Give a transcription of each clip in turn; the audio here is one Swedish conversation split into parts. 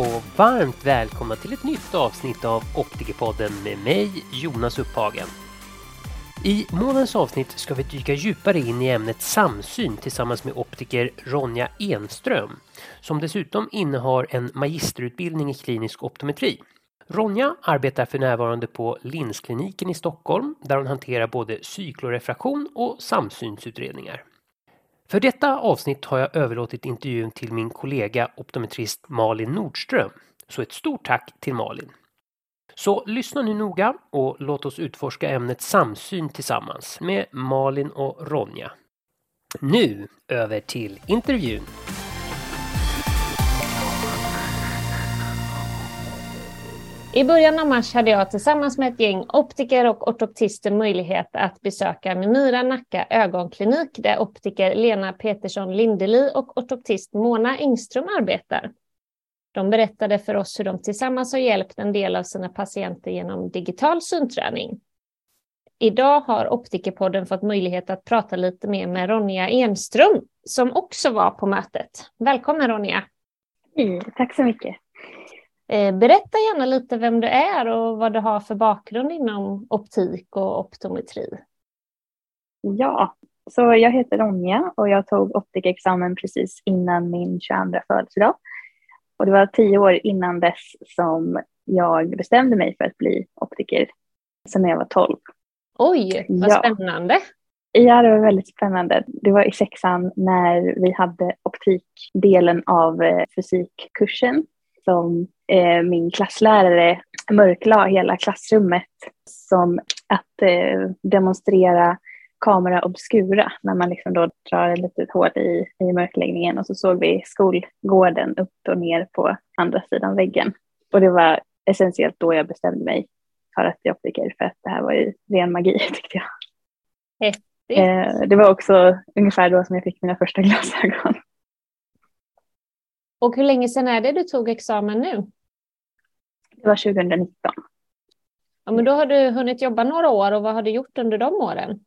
Och varmt välkomna till ett nytt avsnitt av Optikerpodden med mig Jonas Upphagen. I månadens avsnitt ska vi dyka djupare in i ämnet samsyn tillsammans med optiker Ronja Enström som dessutom innehar en magisterutbildning i klinisk optometri. Ronja arbetar för närvarande på Linskliniken i Stockholm där hon hanterar både cyklorefraktion och samsynsutredningar. För detta avsnitt har jag överlåtit intervjun till min kollega optometrist Malin Nordström. Så ett stort tack till Malin. Så lyssna nu noga och låt oss utforska ämnet samsyn tillsammans med Malin och Ronja. Nu över till intervjun. I början av mars hade jag tillsammans med ett gäng optiker och ortoptister möjlighet att besöka Mimira Nacka ögonklinik där optiker Lena Petersson Lindeli och ortoptist Mona Engström arbetar. De berättade för oss hur de tillsammans har hjälpt en del av sina patienter genom digital synträning. Idag har Optikerpodden fått möjlighet att prata lite mer med Ronja Enström som också var på mötet. Välkommen Ronja! Mm, tack så mycket! Eh, berätta gärna lite vem du är och vad du har för bakgrund inom optik och optometri. Ja, så jag heter Ronja och jag tog optikexamen precis innan min 22 födelsedag. Och det var tio år innan dess som jag bestämde mig för att bli optiker, sen när jag var 12. Oj, vad ja. spännande! Ja, det var väldigt spännande. Det var i sexan när vi hade optikdelen av eh, fysikkursen som eh, min klasslärare mörklade hela klassrummet som att eh, demonstrera kamera obscura när man liksom då drar ett litet hål i, i mörkläggningen och så såg vi skolgården upp och ner på andra sidan väggen. Och det var essentiellt då jag bestämde mig för att bli optiker för att det här var ju ren magi tyckte jag. Eh, det var också ungefär då som jag fick mina första glasögon. Och hur länge sedan är det du tog examen nu? Det var 2019. Ja, men då har du hunnit jobba några år och vad har du gjort under de åren?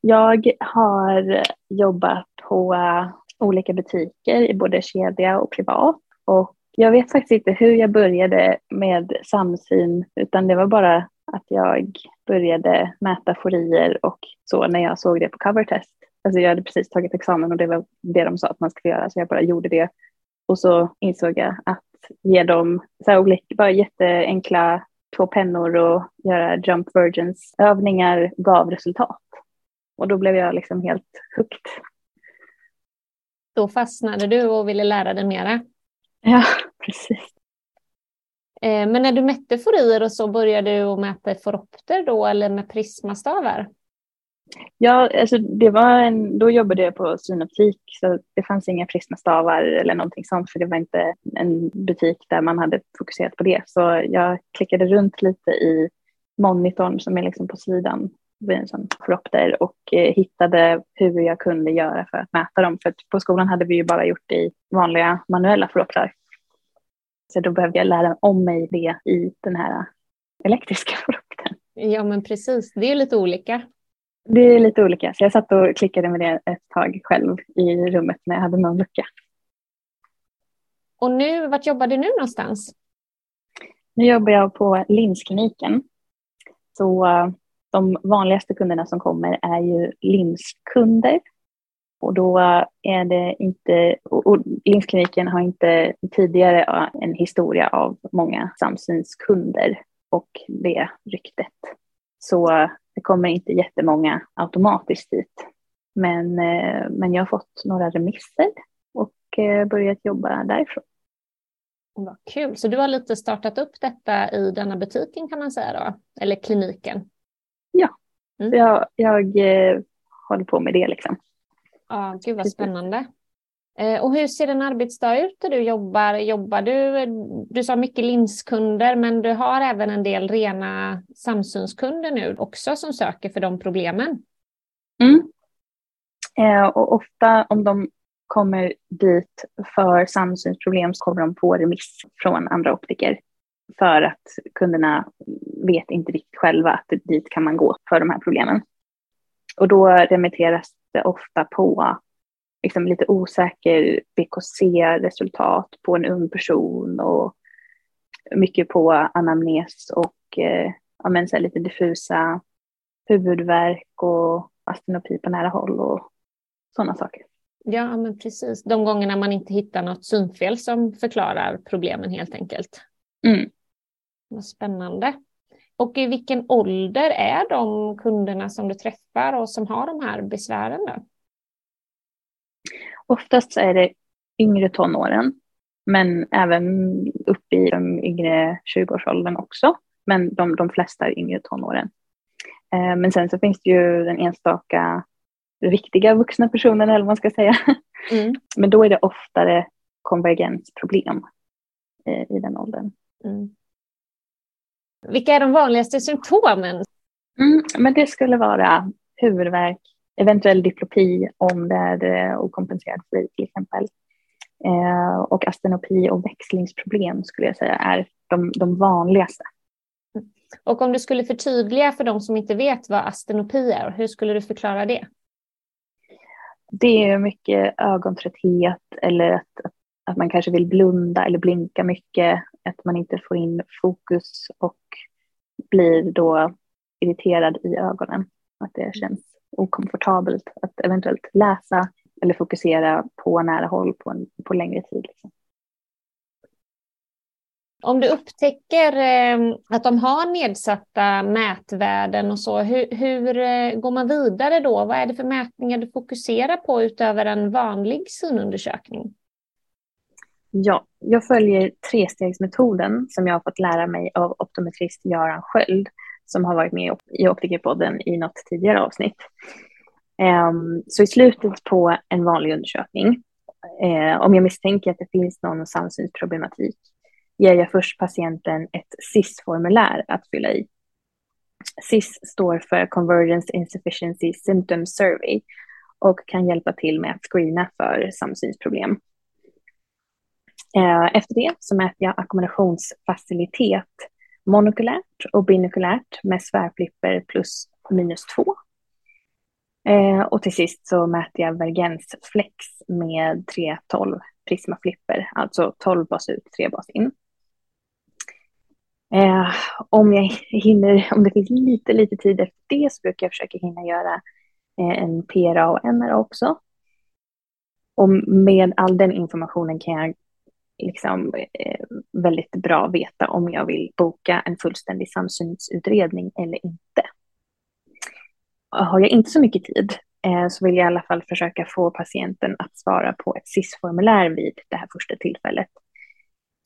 Jag har jobbat på olika butiker i både kedja och privat och jag vet faktiskt inte hur jag började med samsyn utan det var bara att jag började mäta forier och så när jag såg det på covertest. Alltså jag hade precis tagit examen och det var det de sa att man skulle göra så jag bara gjorde det. Och så insåg jag att ge dem så här olika, bara jätteenkla två pennor och göra jump virgins övningar gav resultat. Och då blev jag liksom helt hooked. Då fastnade du och ville lära dig mera? Ja, precis. Eh, men när du mätte forier och så började du mäta foropter då eller med prismastavar? Ja, alltså det var en, då jobbade jag på synoptik så det fanns inga prismastavar eller någonting sånt för det var inte en butik där man hade fokuserat på det. Så jag klickade runt lite i monitorn som är liksom på sidan vid en sån floppter och eh, hittade hur jag kunde göra för att mäta dem. För på skolan hade vi ju bara gjort det i vanliga manuella flopptar. Så då behövde jag lära om mig det i den här elektriska floppten. Ja men precis, det är lite olika. Det är lite olika, så jag satt och klickade med det ett tag själv i rummet när jag hade någon lucka. Och nu, vart jobbar du nu någonstans? Nu jobbar jag på linskliniken. Så de vanligaste kunderna som kommer är ju linskunder. Och då är det inte, och linskliniken har inte tidigare en historia av många samsynskunder och det ryktet. Så det kommer inte jättemånga automatiskt dit. Men, eh, men jag har fått några remisser och eh, börjat jobba därifrån. Vad kul, så du har lite startat upp detta i denna butiken kan man säga då, eller kliniken? Ja, mm. jag, jag eh, håller på med det liksom. Ja, gud vad spännande. Eh, och hur ser en arbetsdag ut där du jobbar? Jobbar du, du sa mycket linskunder, men du har även en del rena samsynskunder nu också som söker för de problemen? Mm. Eh, och ofta om de kommer dit för samsynsproblem så kommer de på remiss från andra optiker för att kunderna vet inte riktigt själva att dit kan man gå för de här problemen. Och då remitteras det ofta på liksom lite osäker BKC-resultat på en ung person och mycket på anamnes och eh, ja, men så lite diffusa huvudvärk och astenopi på nära håll och sådana saker. Ja, men precis. De gångerna man inte hittar något synfel som förklarar problemen helt enkelt. Mm. Vad spännande. Och i vilken ålder är de kunderna som du träffar och som har de här besvären? Då? Oftast så är det yngre tonåren, men även upp i de yngre 20-årsåldern också. Men de, de flesta är yngre tonåren. Eh, men sen så finns det ju den enstaka riktiga vuxna personen eller vad man ska säga. Mm. Men då är det oftare konvergensproblem eh, i den åldern. Mm. Vilka är de vanligaste symptomen? Mm, men det skulle vara huvudvärk, eventuell diplopi om det är eh, okompenserad fri till exempel. Eh, och astenopi och växlingsproblem skulle jag säga är de, de vanligaste. Och om du skulle förtydliga för de som inte vet vad astenopi är, hur skulle du förklara det? Det är mycket ögontrötthet eller att, att, att man kanske vill blunda eller blinka mycket, att man inte får in fokus och blir då irriterad i ögonen. Att det känns okomfortabelt att eventuellt läsa eller fokusera på nära håll på, en, på längre tid. Liksom. Om du upptäcker eh, att de har nedsatta mätvärden och så, hur, hur, eh, går man vidare då? Vad är det för mätningar du fokuserar på utöver en vanlig synundersökning? Ja, jag följer trestegsmetoden som jag har fått lära mig av optometrist Göran Sköld som har varit med i Optikerpodden i något tidigare avsnitt. Ehm, så i slutet på en vanlig undersökning, eh, om jag misstänker att det finns någon samsynsproblematik, ger jag först patienten ett SIS-formulär att fylla i. SIS står för Convergence Insufficiency Symptom Survey och kan hjälpa till med att screena för samsynsproblem. Eh, efter det så mäter jag ackommodationsfacilitet monokulärt och binokulärt med svärflipper plus minus två. Eh, och till sist så mäter jag vergensflex med 312 prismaflipper, alltså 12 bas ut, 3 bas in. Eh, om jag hinner, om det finns lite, lite tid efter det så brukar jag försöka hinna göra eh, en PRA och NRA också. Och med all den informationen kan jag liksom eh, väldigt bra veta om jag vill boka en fullständig samsynsutredning eller inte. Har jag inte så mycket tid eh, så vill jag i alla fall försöka få patienten att svara på ett SIS-formulär vid det här första tillfället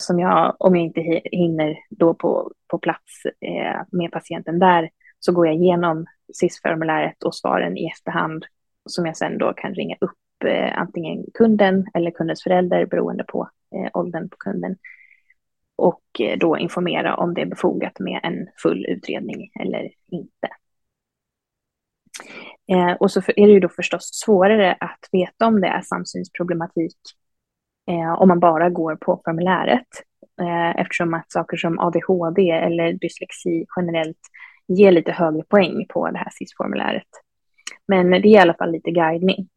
som jag, om jag inte hinner då på, på plats eh, med patienten där, så går jag igenom SIS-formuläret och svaren i efterhand som jag sen då kan ringa upp eh, antingen kunden eller kundens förälder beroende på eh, åldern på kunden och eh, då informera om det är befogat med en full utredning eller inte. Eh, och så är det ju då förstås svårare att veta om det är samsynsproblematik eh, om man bara går på formuläret. Eh, eftersom att saker som ADHD eller dyslexi generellt ger lite högre poäng på det här SIS-formuläret. Men det är i alla fall lite guidning.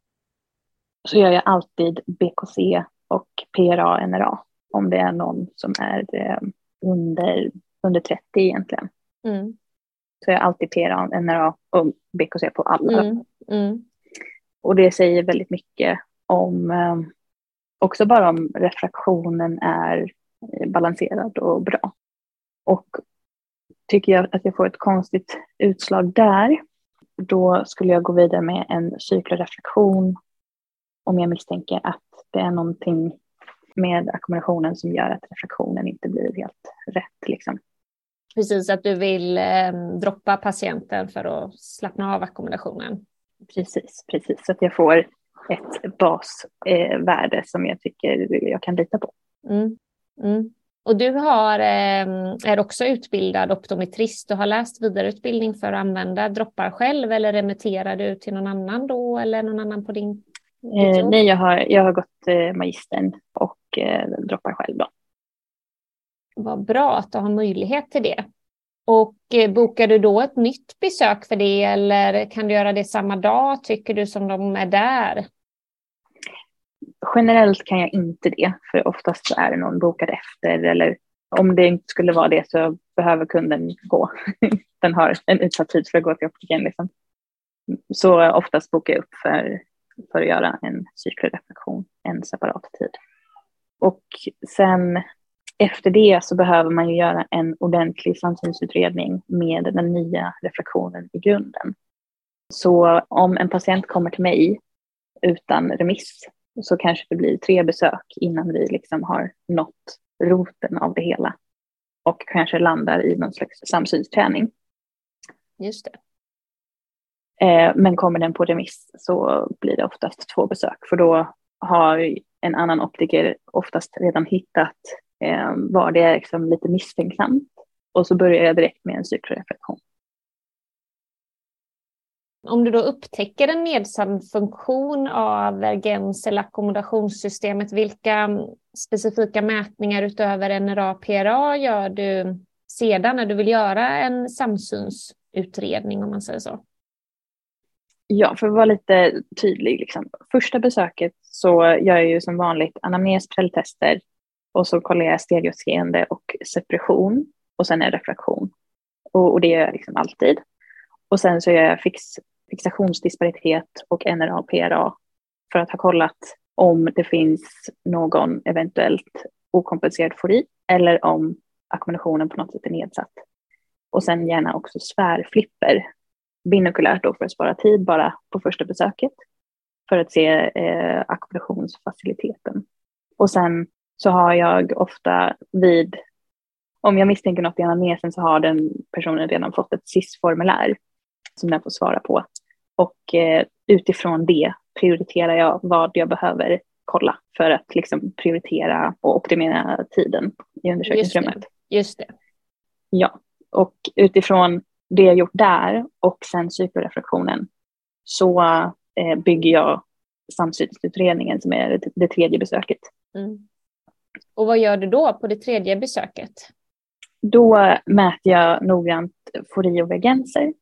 Så gör jag alltid BKC och PRA-NRA om det är någon som är eh, under, under 30 egentligen. Mm. Så jag alltid PRA, NRA och BKC på alla. Mm. Mm. Och det säger väldigt mycket om eh, också bara om refraktionen är balanserad och bra. Och tycker jag att jag får ett konstigt utslag där, då skulle jag gå vidare med en cykelreflektion om jag misstänker att det är någonting med ackumulationen som gör att reflektionen inte blir helt rätt. Liksom. Precis, att du vill eh, droppa patienten för att slappna av ackumulationen. Precis, precis. Så att jag får ett basvärde eh, som jag tycker jag kan lita på. Mm. Mm. Och du har, eh, är också utbildad optometrist och har läst vidareutbildning för att använda droppar själv eller remitterar du till någon annan då eller någon annan på din? Eh, nej, jag har, jag har gått eh, magistern och eh, droppar själv då. Vad bra att du har möjlighet till det. Och eh, bokar du då ett nytt besök för det eller kan du göra det samma dag tycker du som de är där? generellt kan jag inte det, för oftast är det någon bokad efter eller om det inte skulle vara det så behöver kunden gå. Den har en utsatt tid för att gå till optikern. Liksom. Så oftast bokar jag upp för, för att göra en cykelreflektion en separat tid. Och sen efter det så behöver man ju göra en ordentlig samsynsutredning med den nya reflektionen i grunden. Så om en patient kommer till mig utan remiss så kanske det blir tre besök innan vi liksom har nått roten av det hela och kanske landar i någon slags samsynsträning. Just det. Eh, men kommer den på remiss så blir det oftast två besök för då har en annan optiker oftast redan hittat eh, var det är liksom lite misstänksamt och så börjar jag direkt med en cykelreflektion. Om du då upptäcker en nedsatt funktion av vergens eller ackommodationssystemet, vilka specifika mätningar utöver NRA-PRA gör du sedan när du vill göra en samsynsutredning om man säger så? Ja, för att vara lite tydlig. Liksom. Första besöket så gör jag ju som vanligt anamnes, prelltester och så kollar jag stereoseende och separation och sen en refraktion. Och, och det gör jag liksom alltid. Och sen så gör jag fix, fixationsdisparitet och NRA och PRA för att ha kollat om det finns någon eventuellt okompenserad fori eller om ackumulationen på något sätt är nedsatt. Och sen gärna också svärflipper binokulärt då för att spara tid bara på första besöket för att se eh, ackumulationsfaciliteten. Och sen så har jag ofta vid, om jag misstänker något i anamnesen så har den personen redan fått ett SIS-formulär som den får svara på. Och eh, utifrån det prioriterar jag vad jag behöver kolla för att liksom prioritera och optimera tiden i undersökningsrummet. Just det. Just det. Ja, och utifrån det jag gjort där och sen cykelreflektionen så eh, bygger jag samsynsutredningen som är det, det tredje besöket. Mm. Och vad gör du då på det tredje besöket? Då mäter jag noggrant foriovergenser,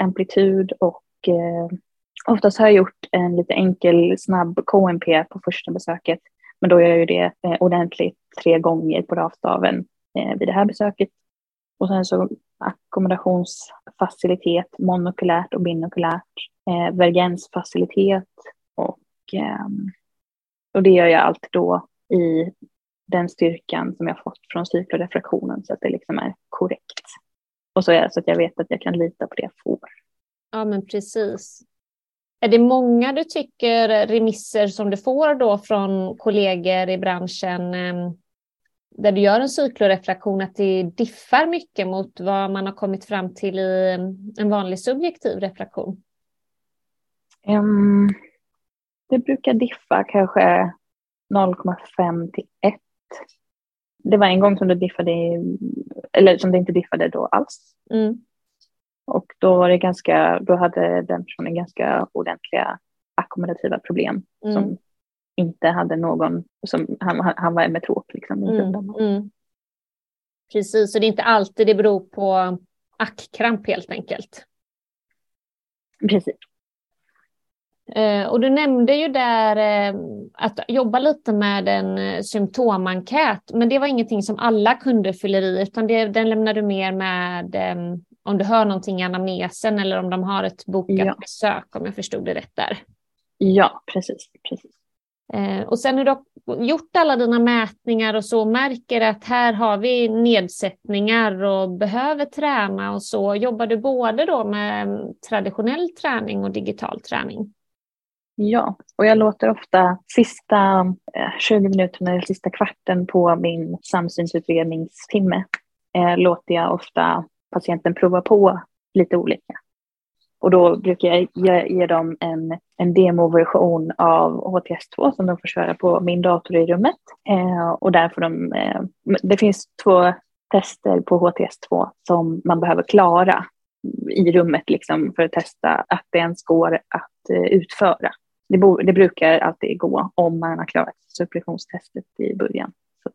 amplitud och eh, oftast har jag gjort en lite enkel snabb KMP på första besöket. Men då gör jag det eh, ordentligt tre gånger på ravstaven eh, vid det här besöket. Och sen så ackommodationsfacilitet, monokulärt och binokulärt, eh, vergensfacilitet och, eh, och det gör jag alltid då i den styrkan som jag fått från cyklodefraktionen så att det liksom är korrekt. Och så, är, så att jag vet att jag kan lita på det jag får. Ja, men precis. Är det många du tycker remisser som du får då från kollegor i branschen ehm, där du gör en cyklorefraktion att det diffar mycket mot vad man har kommit fram till i en vanlig subjektiv refraktion? Um, det brukar diffa kanske 0,5 till 1. Det var en gång som det diffade, eller som det inte diffade då alls. Mm. Och då var det ganska, då hade den personen ganska ordentliga ackommodativa problem mm. som inte hade någon, som, han, han var emetrop liksom. Mm. Mm. Precis, så det är inte alltid det beror på ackkramp helt enkelt. Precis. Eh, och du nämnde ju där eh, att jobba lite med en eh, symptomenkät, men det var ingenting som alla kunde fylla i, utan det, den lämnar du mer med om du hör någonting i anamnesen eller om de har ett bokat ja. besök, om jag förstod det rätt där. Ja, precis. precis. Eh, och sen när du har gjort alla dina mätningar och så märker att här har vi nedsättningar och behöver träna och så, jobbar du både då med traditionell träning och digital träning? Ja, och jag låter ofta sista eh, 20 minuterna eller sista kvarten på min samsynsutredningstimme eh, låter jag ofta patienten prova på lite olika. Och då brukar jag ge, ge dem en, en demoversion av HTS2 som de får köra på min dator i rummet. Eh, och där får de, eh, det finns två tester på HTS2 som man behöver klara i rummet liksom för att testa att det ens går att eh, utföra det, bo, det, brukar alltid gå om man har klarat suppressionstestet i början. Så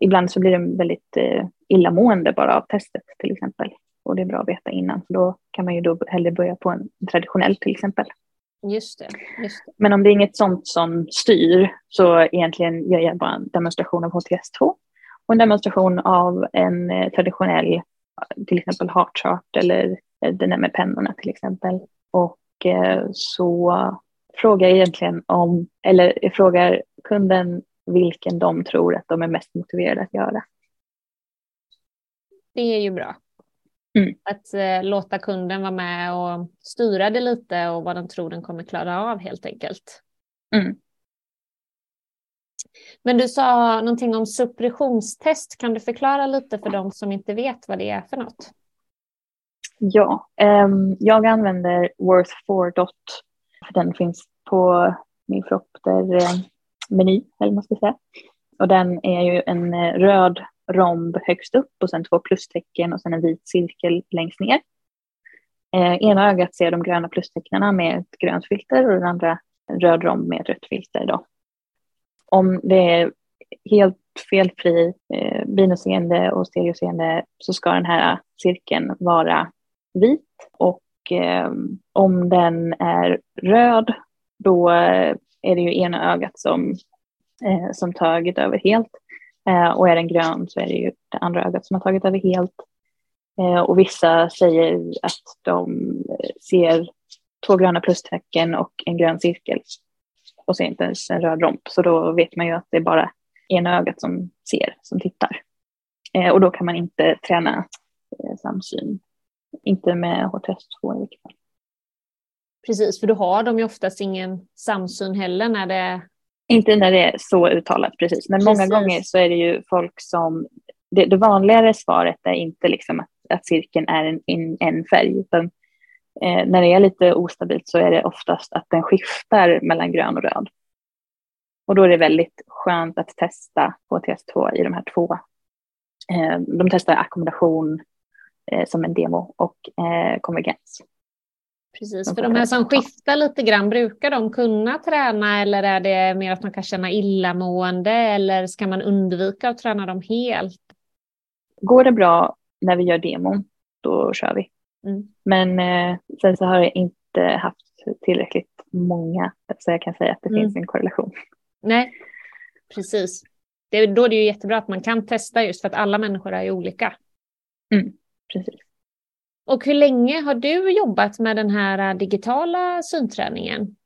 ibland så blir de väldigt eh, illamående bara av testet till exempel. Och det är bra att veta innan, för då kan man ju då hellre börja på en traditionell till exempel. Just det, just det. Men om det är inget sånt som styr så egentligen gör jag bara en demonstration av HTS2 och en demonstration av en eh, traditionell, till exempel heart chart eller eh, den där med pennorna till exempel. Och eh, så frågar jag egentligen om, eller jag frågar kunden vilken de tror att de är mest motiverade att göra. Det är ju bra. Mm. Att eh, låta kunden vara med och styra det lite och vad de tror den kommer klara av helt enkelt. Mm. Men du sa någonting om suppressionstest. Kan du förklara lite för de som inte vet vad det är för något? Ja, ehm, jag använder Worth 4 Dot. Den finns på min Fropter-meny, eller vad man ska säga. Och den är ju en eh, röd romb högst upp och sen två plustecken och sen en vit cirkel längst ner. Eh, ena ögat ser de gröna plustecknen med ett grönt filter och den andra en röd romb med ett rött filter. Då. Om det är helt felfri eh, binoseende och stereoseende så ska den här cirkeln vara vit och eh, om den är röd då eh, är det ju ena ögat som, eh, som tagit över helt Eh, och är den grön så är det ju det andra ögat som har tagit över helt. Eh, och vissa säger att de ser två gröna plustecken och en grön cirkel och ser inte ens en röd romp. Så då vet man ju att det är bara ena ögat som ser, som tittar. Eh, och då kan man inte träna eh, samsyn. Inte med HTS2 i vilket fall. Precis, för då har de ju oftast ingen samsyn heller när det inte när det är så uttalat precis, men Precis. många gånger så är det ju folk som, det, det vanligare svaret är inte liksom att, att cirkeln är en, en, en färg, utan eh, när det är lite ostabilt så är det oftast att den skiftar mellan grön och röd. Och då är det väldigt skönt att testa HTS2 i de här två. Eh, de testar ackommodation eh, som en demo och eh, konvergens. Precis, för de här som skiftar lite grann, brukar de kunna träna eller är det mer att man kan känna illamående eller ska man undvika att träna dem helt? Går det bra när vi gör demon, då kör vi. Mm. Men eh, sen så har jag inte haft tillräckligt många så jag kan säga att det Mm. finns en korrelation. Nej, precis. Det, då är det ju jättebra att man kan testa just för att alla människor är ju olika. Precis. Och hur länge har du jobbat med den här äh, digitala synträningen?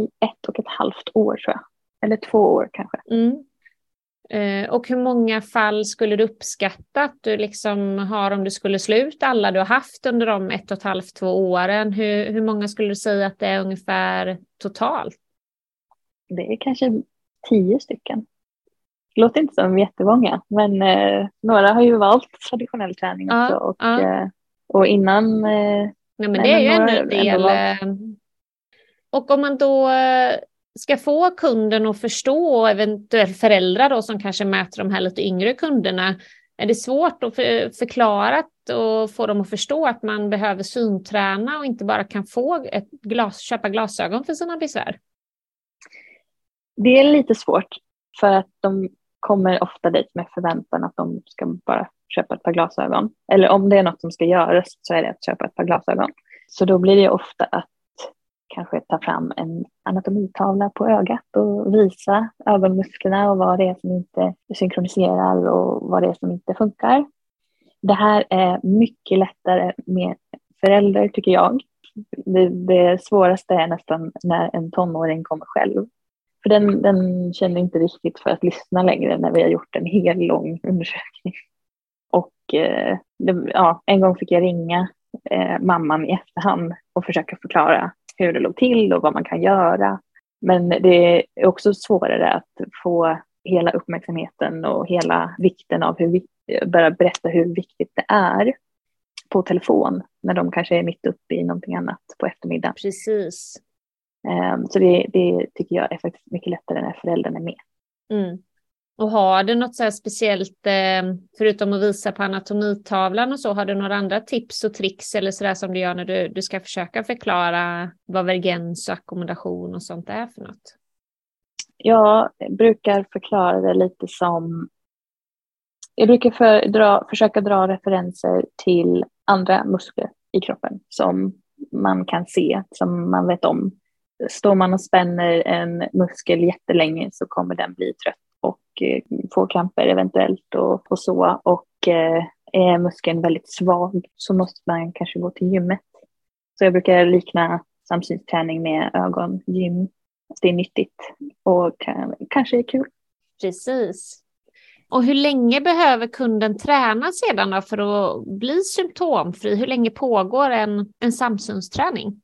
I ett och ett halvt år tror jag. Eller två år kanske. Mm. Eh, Och hur många fall skulle du uppskatta att du liksom har om du skulle slå ut alla du har haft under de ett och ett halvt, två åren? Hur, hur många skulle du säga att det är ungefär totalt? Det är kanske tio stycken. Det låter inte som jättemånga, men eh, några har ju valt traditionell träning Ja, också. Och, ja. eh, och innan, eh, Nej, men det är ju en del. eh, Och om man då eh, ska få kunden att förstå, och eventuellt föräldrar då som kanske möter de här lite yngre kunderna, är det svårt att för, förklara och få dem att förstå att man behöver synträna och inte bara kan få ett glas, köpa glasögon för sina besvär? det är lite svårt för att de kommer ofta dit med förväntan att de ska bara köpa ett par glasögon. Eller om det är något som ska göras så är det att köpa ett par glasögon. Så då blir det ofta att kanske ta fram en anatomitavla på ögat och visa ögonmusklerna och vad det är som inte synkroniserar och vad det är som inte funkar. Det här är mycket lättare med föräldrar tycker jag. Det, det svåraste är nästan när en tonåring kommer själv. För den, den känner inte riktigt för att lyssna längre när vi har gjort en hel lång undersökning. Och eh, det, ja, en gång fick jag ringa eh, mamman i efterhand och försöka förklara hur det låg till och vad man kan göra. Men det är också svårare att få hela uppmärksamheten och hela vikten av hur vi börja berätta hur viktigt det är på telefon när de kanske är mitt uppe i någonting annat på eftermiddagen. Precis. Eh, Så det, det tycker jag är faktiskt mycket lättare när föräldern är med. Mm. Och har du något så speciellt, eh, förutom att visa på anatomitavlan och så, har du några andra tips och tricks eller så där som du gör när du, du ska försöka förklara vad vergens och ackommodation och sånt är för något? Jag brukar förklara det lite som... Jag brukar för, dra, försöka dra referenser till andra muskler i kroppen som man kan se, som man vet om. Står man och spänner en muskel jättelänge så kommer den bli trött och eh, få kramper eventuellt och, och så. Och eh, är muskeln väldigt svag så måste man kanske gå till gymmet. Så jag brukar likna samsynsträning med ögongym. Det är nyttigt och kan, kanske är kul. Precis. Och hur länge behöver kunden träna sedan då för att bli symptomfri? Hur länge pågår en, en samsynsträning?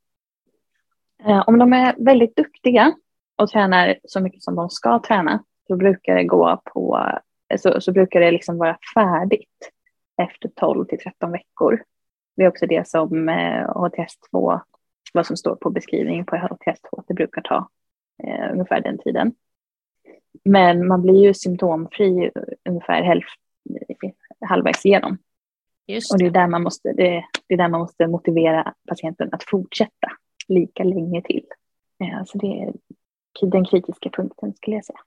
Eh, om de är väldigt duktiga och tränar så mycket som de ska träna så brukar det gå på, så, så brukar det liksom vara färdigt efter 12 till 13 veckor. Det är också det som HTS2, eh, vad som står på beskrivningen på HTS2, det brukar ta eh, ungefär den tiden. Men man blir ju symptomfri ungefär hälft, halvvägs igenom. Just Och det är, där man måste, det, det, är där man måste motivera patienten att fortsätta lika länge till. Ja, så det är den kritiska punkten skulle jag säga.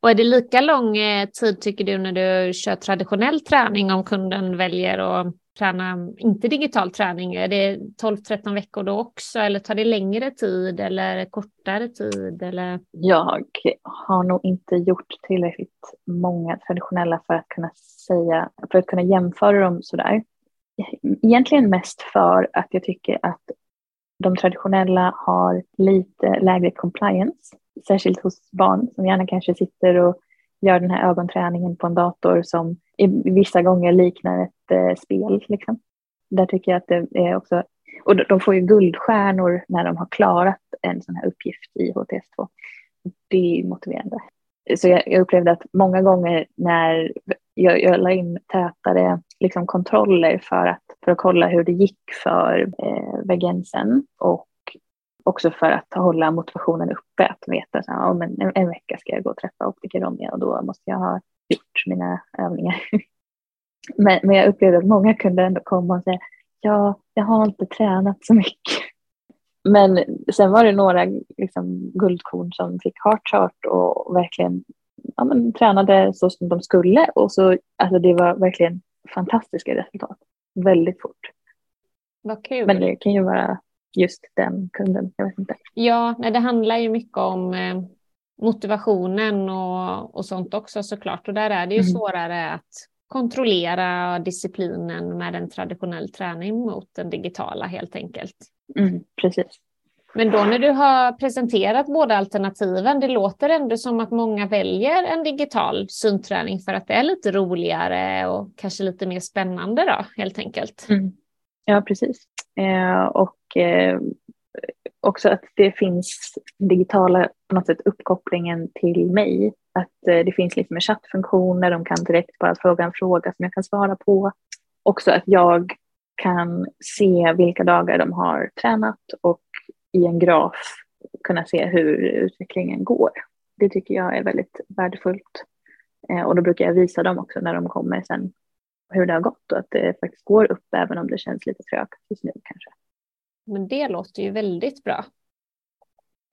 Och är det lika lång eh, tid tycker du när du kör traditionell träning om kunden väljer att träna, inte digital träning, är det 12-13 veckor då också eller tar det längre tid eller kortare tid? Eller? Jag har nog inte gjort tillräckligt många traditionella för att kunna säga, för att kunna jämföra dem sådär. Egentligen mest för att jag tycker att de traditionella har lite lägre compliance, särskilt hos barn som gärna kanske sitter och gör den här ögonträningen på en dator som vissa gånger liknar ett eh, spel. Liksom. Där tycker jag att det är också, och de får ju guldstjärnor när de har klarat en sån här uppgift i HTS2. Det är motiverande. Så jag, jag upplevde att många gånger när jag, jag la in tätare liksom, kontroller för att, för att kolla hur det gick för eh, Vegensen och också för att hålla motivationen uppe, att veta att om en, en vecka ska jag gå och träffa optiker Ronja och då måste jag ha gjort mina övningar. men, men jag upplevde att många kunde ändå komma och säga ja, jag har inte tränat så mycket. Men sen var det några liksom, guldkorn som fick heart chart och verkligen ja, men, tränade så som de skulle. Och så, alltså, det var verkligen fantastiska resultat. Väldigt fort. Vad kul. Men det kan ju vara just den kunden. Jag vet inte. Ja, nej, det handlar ju mycket om eh, motivationen och, och sånt också såklart. Och där är det ju mm. svårare att kontrollera disciplinen med en traditionell träning mot den digitala helt enkelt. Mm, precis. Men då när du har presenterat båda alternativen, det låter ändå som att många väljer en digital synträning för att det är lite roligare och kanske lite mer spännande då, helt enkelt. Mm. Ja, precis. Eh, och eh, också att det finns digitala, på något sätt uppkopplingen till mig. Att eh, det finns liksom en chattfunktion där de kan direkt bara fråga en fråga som jag kan svara på. Också att jag kan se vilka dagar de har tränat och i en graf kunna se hur utvecklingen går. Det tycker jag är väldigt värdefullt. Eh, och då brukar jag visa dem också när de kommer sen hur det har gått och att det faktiskt går upp även om det känns lite trögt just nu kanske. Men det låter ju väldigt bra.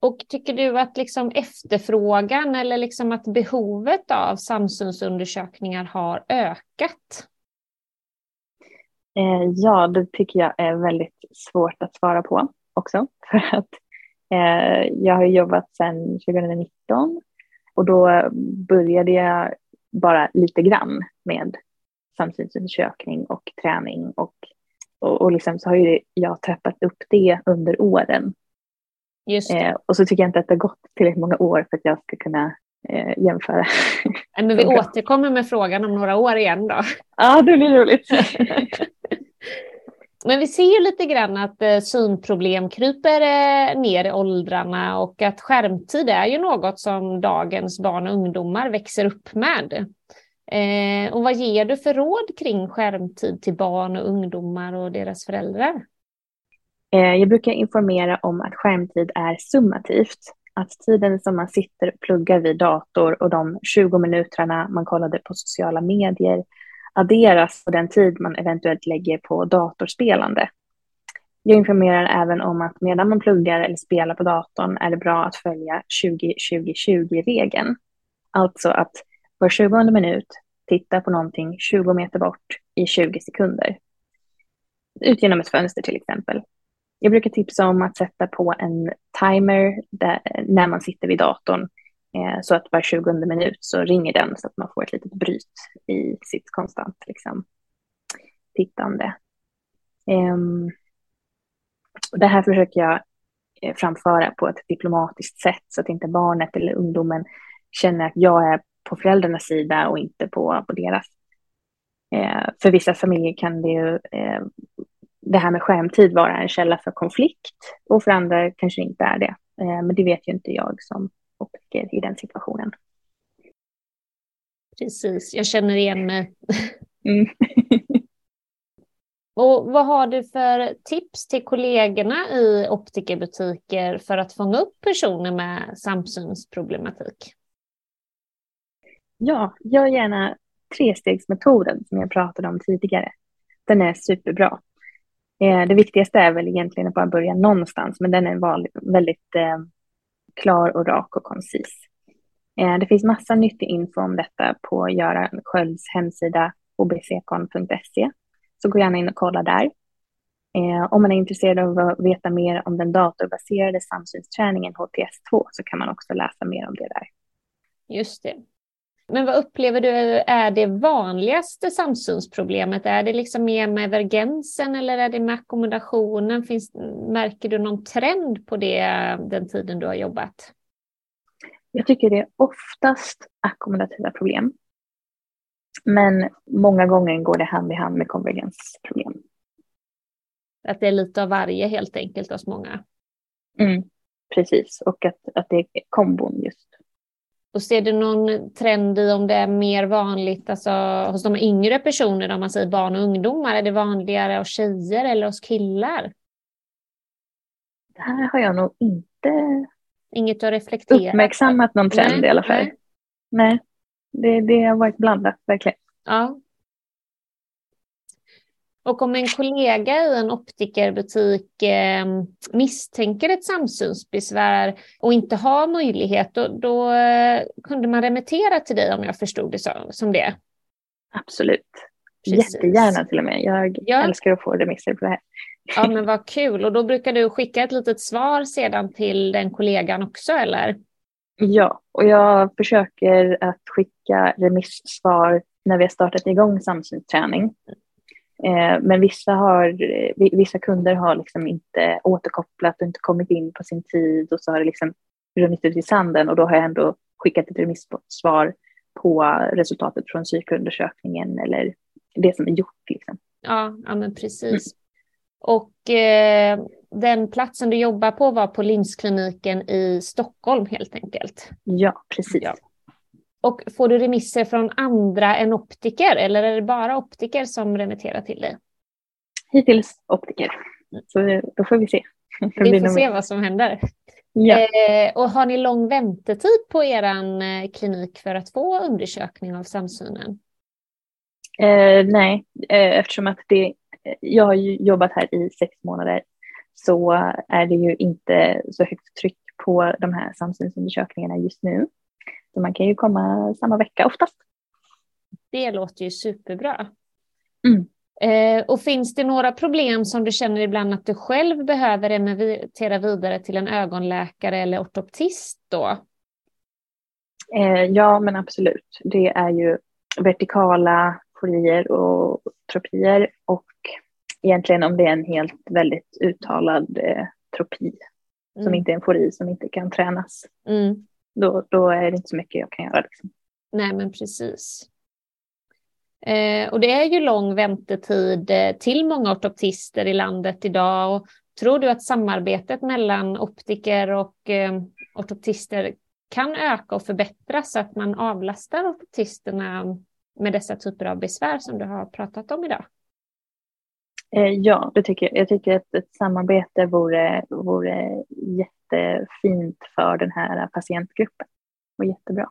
Och tycker du att liksom efterfrågan eller liksom att behovet av Samsungsundersökningar har ökat? Eh, ja, det tycker jag är väldigt svårt att svara på också. För att eh, jag har jobbat sedan 2019 och då började jag bara lite grann med samsynsundersökning och träning och, och, och liksom så har ju jag trappat upp det under åren. Just eh, och så tycker jag inte att det har gått tillräckligt många år för att jag ska kunna eh, jämföra. Men vi återkommer med frågan om några år igen då. Ja, det blir roligt. Men vi ser ju lite grann att eh, synproblem kryper eh, ner i åldrarna och att skärmtid är ju något som dagens barn och ungdomar växer upp med. Eh, och vad ger du för råd kring skärmtid till barn och ungdomar och deras föräldrar? Eh, jag brukar informera om att skärmtid är summativt. Att tiden som man sitter och pluggar vid dator och de 20 minuterna man kollade på sociala medier adderas på den tid man eventuellt lägger på datorspelande. Jag informerar även om att medan man pluggar eller spelar på datorn är det bra att följa 20-20-20-regeln. Alltså att var 20 minut titta på någonting 20 meter bort i 20 sekunder. Ut genom ett fönster till exempel. Jag brukar tipsa om att sätta på en timer där, när man sitter vid datorn Eh, så att var 20 minut så ringer den så att man får ett litet bryt i sitt konstant liksom, tittande. Ehm, det här försöker jag eh, framföra på ett diplomatiskt sätt så att inte barnet eller ungdomen känner att jag är på föräldrarnas sida och inte på, på deras. Eh, för vissa familjer kan det ju, det här med skärmtid vara en källa för konflikt och för andra kanske inte är det. Men det vet ju inte jag som optiker i den situationen. Precis, jag känner igen mig. Mm. och vad har du för tips till kollegorna i optikerbutiker för att fånga upp personer med samsynsproblematik? Ja, gör gärna trestegsmetoden som jag pratade om tidigare. Den är superbra. Eh, det viktigaste är väl egentligen att bara börja någonstans, men den är väldigt eh, klar och rak och koncis. Eh, det finns massa nyttig info om detta på Göran Skölds hemsida obckon.se, så gå gärna in och kolla där. Eh, om man är intresserad av att veta mer om den datorbaserade samsynsträningen HTS2 så kan man också läsa mer om det där. Just det. Men vad upplever du är det vanligaste samsynsproblemet? Är det liksom mer med vergensen eller är det med ackommodationen? Finns, märker du någon trend på det den tiden du har jobbat? Jag tycker det är oftast ackommodativa problem. Men många gånger går det hand i hand med konvergensproblem. Att det är lite av varje helt enkelt hos många? Mm, precis, och att, att det är kombon just. Och ser du någon trend i om det är mer vanligt alltså, hos de yngre personerna, om man säger barn och ungdomar? Är det vanligare hos tjejer eller hos killar? Det här har jag nog inte Inget att reflektera uppmärksammat någon trend nej, i alla fall. Nej, nej. Det, det har varit blandat, verkligen. Ja. Och om en kollega i en optikerbutik eh, misstänker ett samsynsbesvär och inte har möjlighet, då, då eh, kunde man remittera till dig om jag förstod det så, som det. Absolut. Precis. Jättegärna till och med. Jag ja. älskar att få remisser på det här. Ja, men vad kul. Och då brukar du skicka ett litet svar sedan till den kollegan också, eller? Ja, och jag försöker att skicka remissvar när vi har startat igång samsynsträning. Eh, men vissa, har, vissa kunder har liksom inte återkopplat och inte kommit in på sin tid och så har det liksom runnit ut i sanden och då har jag ändå skickat ett remissvar på resultatet från psykundersökningen eller det som är gjort. Liksom. Ja, ja, men precis. Mm. Och eh, den platsen du jobbar på var på Linskliniken i Stockholm helt enkelt? Ja, precis. Ja. Och får du remisser från andra än optiker eller är det bara optiker som remitterar till dig? Hittills optiker. Så då får vi se. Vi får se vad som händer. Ja. Eh, och har ni lång väntetid på er eh, klinik för att få undersökning av samsynen? Eh, nej, eh, eftersom att det, jag har jobbat här i sex månader så är det ju inte så högt tryck på de här samsynsundersökningarna just nu. Så man kan ju komma samma vecka oftast. Det låter ju superbra. Mm. Eh, och finns det några problem som du känner ibland att du själv behöver remittera vidare till en ögonläkare eller ortoptist då? Eh, ja, men absolut. Det är ju vertikala forier och tropier och egentligen om det är en helt väldigt uttalad eh, tropi mm. som inte är en fori som inte kan tränas. Mm då, då är det inte så mycket jag kan göra. Liksom. Nej, men precis. Eh, och det är ju lång väntetid eh, till många ortoptister i landet idag. Och tror du att samarbetet mellan optiker och eh, ortoptister kan öka och förbättras så att man avlastar ortoptisterna med dessa typer av besvär som du har pratat om idag? Eh, ja, det tycker jag. Jag tycker att ett samarbete vore, vore jättefint för den här patientgruppen och jättebra.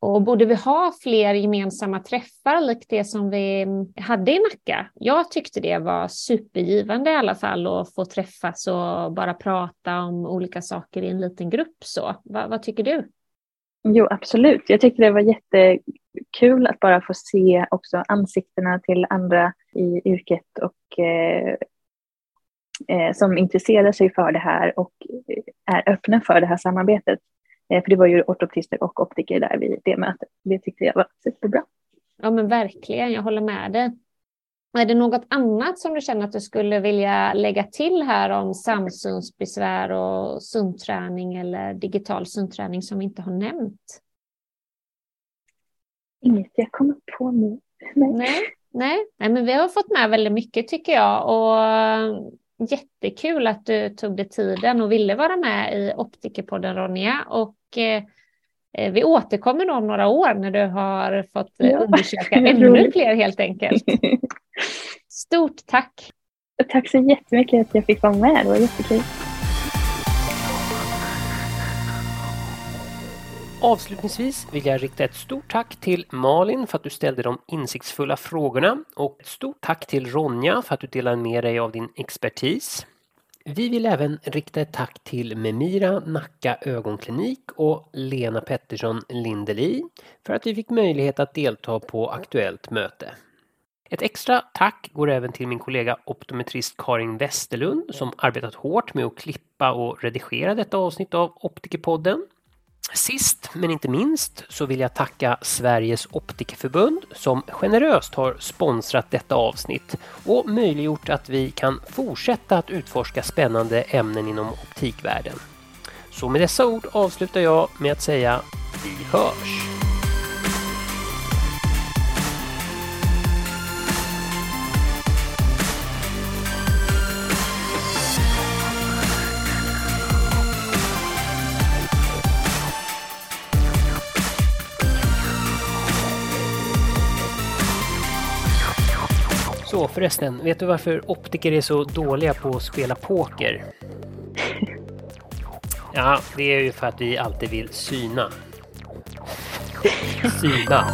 Och borde vi ha fler gemensamma träffar likt det som vi hade i Nacka? Jag tyckte det var supergivande i alla fall att få träffas och bara prata om olika saker i en liten grupp. Så. Va, vad tycker du? Jo, absolut. Jag tyckte det var Kul att bara få se också ansiktena till andra i yrket och eh, eh, som intresserar sig för det här och eh, är öppna för det här samarbetet. Eh, för det var ju ortoptister och optiker där vid det mötet. Det tyckte jag var superbra. Ja men verkligen, jag håller med dig. Är det något annat som du känner att du skulle vilja lägga till här om samsynsbesvär och sundträning eller digital sundträning som vi inte har nämnt? Inget jag kommer på nu. Nej. Nej, nej, nej, men vi har fått med väldigt mycket tycker jag och jättekul att du tog dig tiden och ville vara med i Optikerpodden Ronja och eh, vi återkommer då om några år när du har fått ja. undersöka ännu fler helt enkelt. Stort tack! Tack så jättemycket att jag fick vara med, det var jättekul. Avslutningsvis vill jag rikta ett stort tack till Malin för att du ställde de insiktsfulla frågorna och ett stort tack till Ronja för att du delade med dig av din expertis. Vi vill även rikta ett tack till Memira Nacka ögonklinik och Lena Pettersson Lindeli för att vi fick möjlighet att delta på aktuellt möte. Ett extra tack går även till min kollega optometrist Karin Westerlund som arbetat hårt med att klippa och redigera detta avsnitt av Optikerpodden. Sist men inte minst så vill jag tacka Sveriges optikerförbund som generöst har sponsrat detta avsnitt och möjliggjort att vi kan fortsätta att utforska spännande ämnen inom optikvärlden. Så med dessa ord avslutar jag med att säga vi hörs! Så förresten, vet du varför optiker är så dåliga på att spela poker? Ja, det är ju för att vi alltid vill syna. Syna.